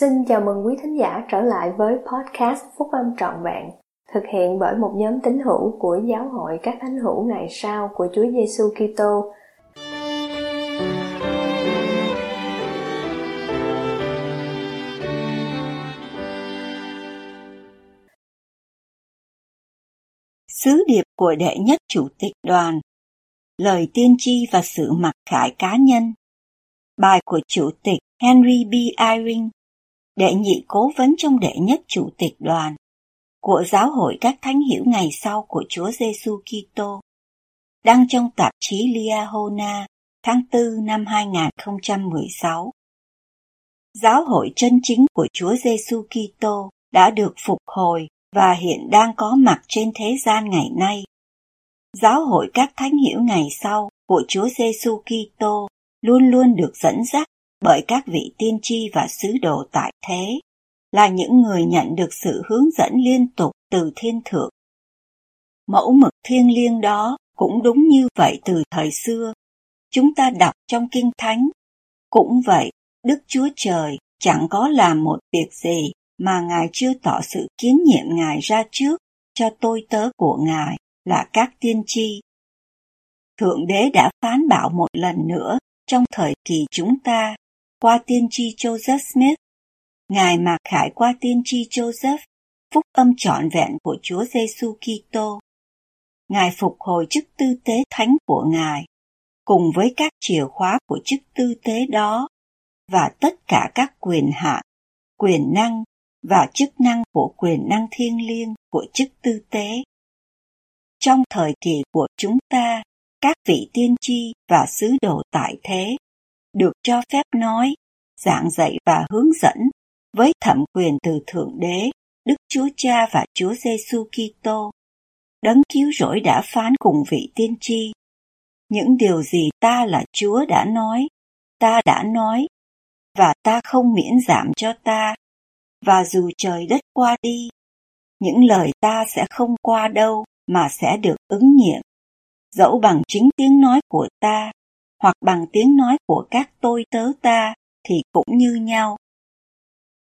Xin chào mừng quý thính giả trở lại với podcast Phúc Âm Trọn Vẹn, thực hiện bởi một nhóm tín hữu của Giáo hội các thánh hữu ngày sau của Chúa Giêsu Kitô. Sứ điệp của đệ nhất chủ tịch đoàn Lời tiên tri và sự mặc khải cá nhân Bài của Chủ tịch Henry B. Eyring đệ nhị cố vấn trong đệ nhất chủ tịch đoàn của giáo hội các thánh hiểu ngày sau của Chúa Giêsu Kitô, đăng trong tạp chí Liahona tháng 4 năm 2016. Giáo hội chân chính của Chúa Giêsu Kitô đã được phục hồi và hiện đang có mặt trên thế gian ngày nay. Giáo hội các thánh hiểu ngày sau của Chúa Giêsu Kitô luôn luôn được dẫn dắt bởi các vị tiên tri và sứ đồ tại thế, là những người nhận được sự hướng dẫn liên tục từ thiên thượng. Mẫu mực thiêng liêng đó cũng đúng như vậy từ thời xưa. Chúng ta đọc trong Kinh Thánh. Cũng vậy, Đức Chúa Trời chẳng có làm một việc gì mà Ngài chưa tỏ sự kiến nhiệm Ngài ra trước cho tôi tớ của Ngài là các tiên tri. Thượng Đế đã phán bảo một lần nữa trong thời kỳ chúng ta qua tiên tri Joseph Smith. Ngài mặc khải qua tiên tri Joseph, phúc âm trọn vẹn của Chúa Giêsu Kitô. Ngài phục hồi chức tư tế thánh của Ngài, cùng với các chìa khóa của chức tư tế đó, và tất cả các quyền hạn, quyền năng và chức năng của quyền năng thiêng liêng của chức tư tế. Trong thời kỳ của chúng ta, các vị tiên tri và sứ đồ tại thế được cho phép nói, giảng dạy và hướng dẫn với thẩm quyền từ Thượng Đế, Đức Chúa Cha và Chúa Giêsu Kitô. Đấng cứu rỗi đã phán cùng vị tiên tri. Những điều gì ta là Chúa đã nói, ta đã nói, và ta không miễn giảm cho ta, và dù trời đất qua đi, những lời ta sẽ không qua đâu mà sẽ được ứng nghiệm, dẫu bằng chính tiếng nói của ta hoặc bằng tiếng nói của các tôi tớ ta thì cũng như nhau.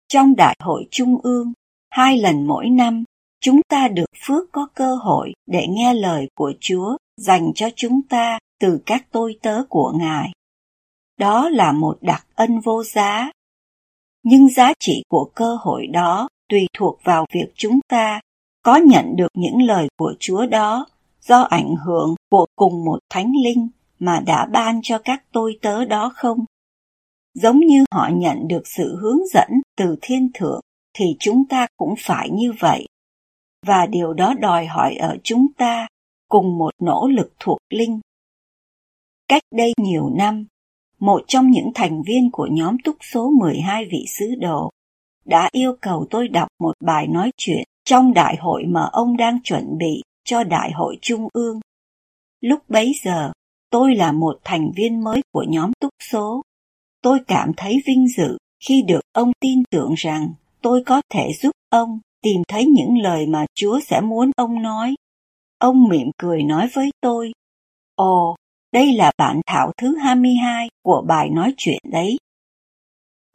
Trong đại hội trung ương, hai lần mỗi năm, chúng ta được phước có cơ hội để nghe lời của Chúa dành cho chúng ta từ các tôi tớ của Ngài. Đó là một đặc ân vô giá. Nhưng giá trị của cơ hội đó tùy thuộc vào việc chúng ta có nhận được những lời của Chúa đó do ảnh hưởng của cùng một thánh linh mà đã ban cho các tôi tớ đó không? Giống như họ nhận được sự hướng dẫn từ thiên thượng thì chúng ta cũng phải như vậy. Và điều đó đòi hỏi ở chúng ta cùng một nỗ lực thuộc linh. Cách đây nhiều năm, một trong những thành viên của nhóm túc số 12 vị sứ đồ đã yêu cầu tôi đọc một bài nói chuyện trong đại hội mà ông đang chuẩn bị cho đại hội trung ương. Lúc bấy giờ, tôi là một thành viên mới của nhóm túc số. Tôi cảm thấy vinh dự khi được ông tin tưởng rằng tôi có thể giúp ông tìm thấy những lời mà Chúa sẽ muốn ông nói. Ông mỉm cười nói với tôi, Ồ, đây là bản thảo thứ 22 của bài nói chuyện đấy.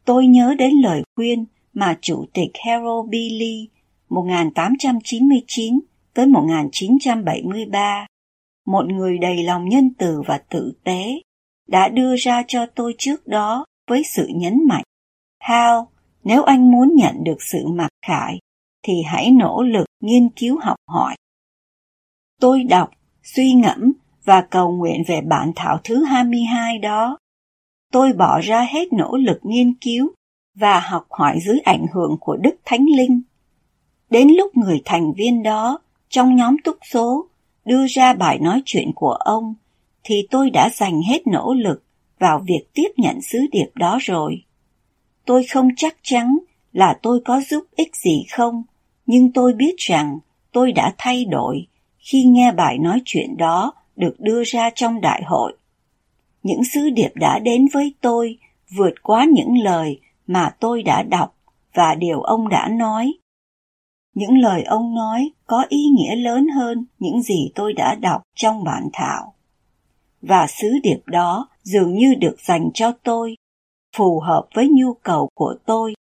Tôi nhớ đến lời khuyên mà Chủ tịch Harold B. Lee 1899 tới 1973 một người đầy lòng nhân từ và tử tế, đã đưa ra cho tôi trước đó với sự nhấn mạnh. Hal, nếu anh muốn nhận được sự mặc khải, thì hãy nỗ lực nghiên cứu học hỏi. Tôi đọc, suy ngẫm và cầu nguyện về bản thảo thứ 22 đó. Tôi bỏ ra hết nỗ lực nghiên cứu và học hỏi dưới ảnh hưởng của Đức Thánh Linh. Đến lúc người thành viên đó trong nhóm túc số đưa ra bài nói chuyện của ông, thì tôi đã dành hết nỗ lực vào việc tiếp nhận sứ điệp đó rồi. Tôi không chắc chắn là tôi có giúp ích gì không, nhưng tôi biết rằng tôi đã thay đổi khi nghe bài nói chuyện đó được đưa ra trong đại hội. Những sứ điệp đã đến với tôi vượt quá những lời mà tôi đã đọc và điều ông đã nói. Những lời ông nói có ý nghĩa lớn hơn những gì tôi đã đọc trong bản thảo. Và sứ điệp đó dường như được dành cho tôi, phù hợp với nhu cầu của tôi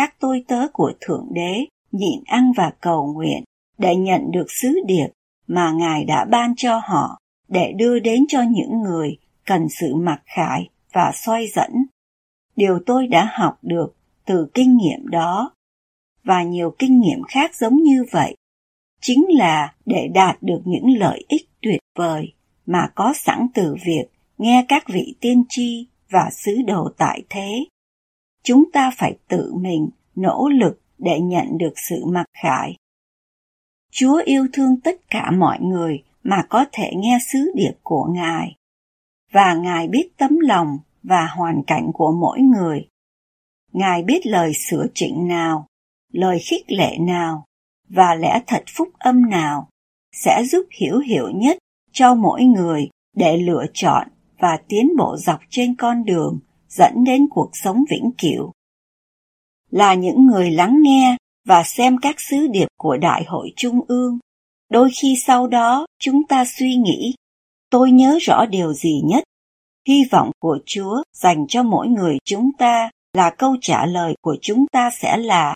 các tôi tớ của Thượng Đế nhịn ăn và cầu nguyện để nhận được sứ điệp mà Ngài đã ban cho họ để đưa đến cho những người cần sự mặc khải và soi dẫn. Điều tôi đã học được từ kinh nghiệm đó và nhiều kinh nghiệm khác giống như vậy chính là để đạt được những lợi ích tuyệt vời mà có sẵn từ việc nghe các vị tiên tri và sứ đồ tại thế. Chúng ta phải tự mình nỗ lực để nhận được sự mặc khải. Chúa yêu thương tất cả mọi người mà có thể nghe sứ điệp của Ngài. Và Ngài biết tấm lòng và hoàn cảnh của mỗi người. Ngài biết lời sửa chỉnh nào, lời khích lệ nào và lẽ thật phúc âm nào sẽ giúp hiểu hiểu nhất cho mỗi người để lựa chọn và tiến bộ dọc trên con đường dẫn đến cuộc sống vĩnh cửu. Là những người lắng nghe và xem các sứ điệp của Đại hội Trung ương. Đôi khi sau đó chúng ta suy nghĩ, tôi nhớ rõ điều gì nhất. Hy vọng của Chúa dành cho mỗi người chúng ta là câu trả lời của chúng ta sẽ là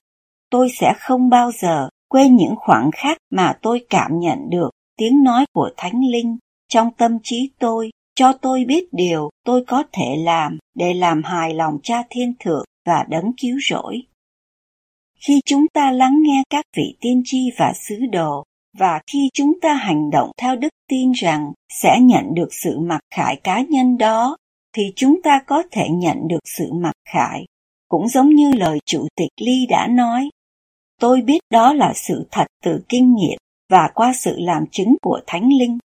tôi sẽ không bao giờ quên những khoảng khắc mà tôi cảm nhận được tiếng nói của Thánh Linh trong tâm trí tôi cho tôi biết điều tôi có thể làm để làm hài lòng cha thiên thượng và đấng cứu rỗi. Khi chúng ta lắng nghe các vị tiên tri và sứ đồ, và khi chúng ta hành động theo đức tin rằng sẽ nhận được sự mặc khải cá nhân đó, thì chúng ta có thể nhận được sự mặc khải. Cũng giống như lời Chủ tịch Ly đã nói, tôi biết đó là sự thật từ kinh nghiệm và qua sự làm chứng của Thánh Linh.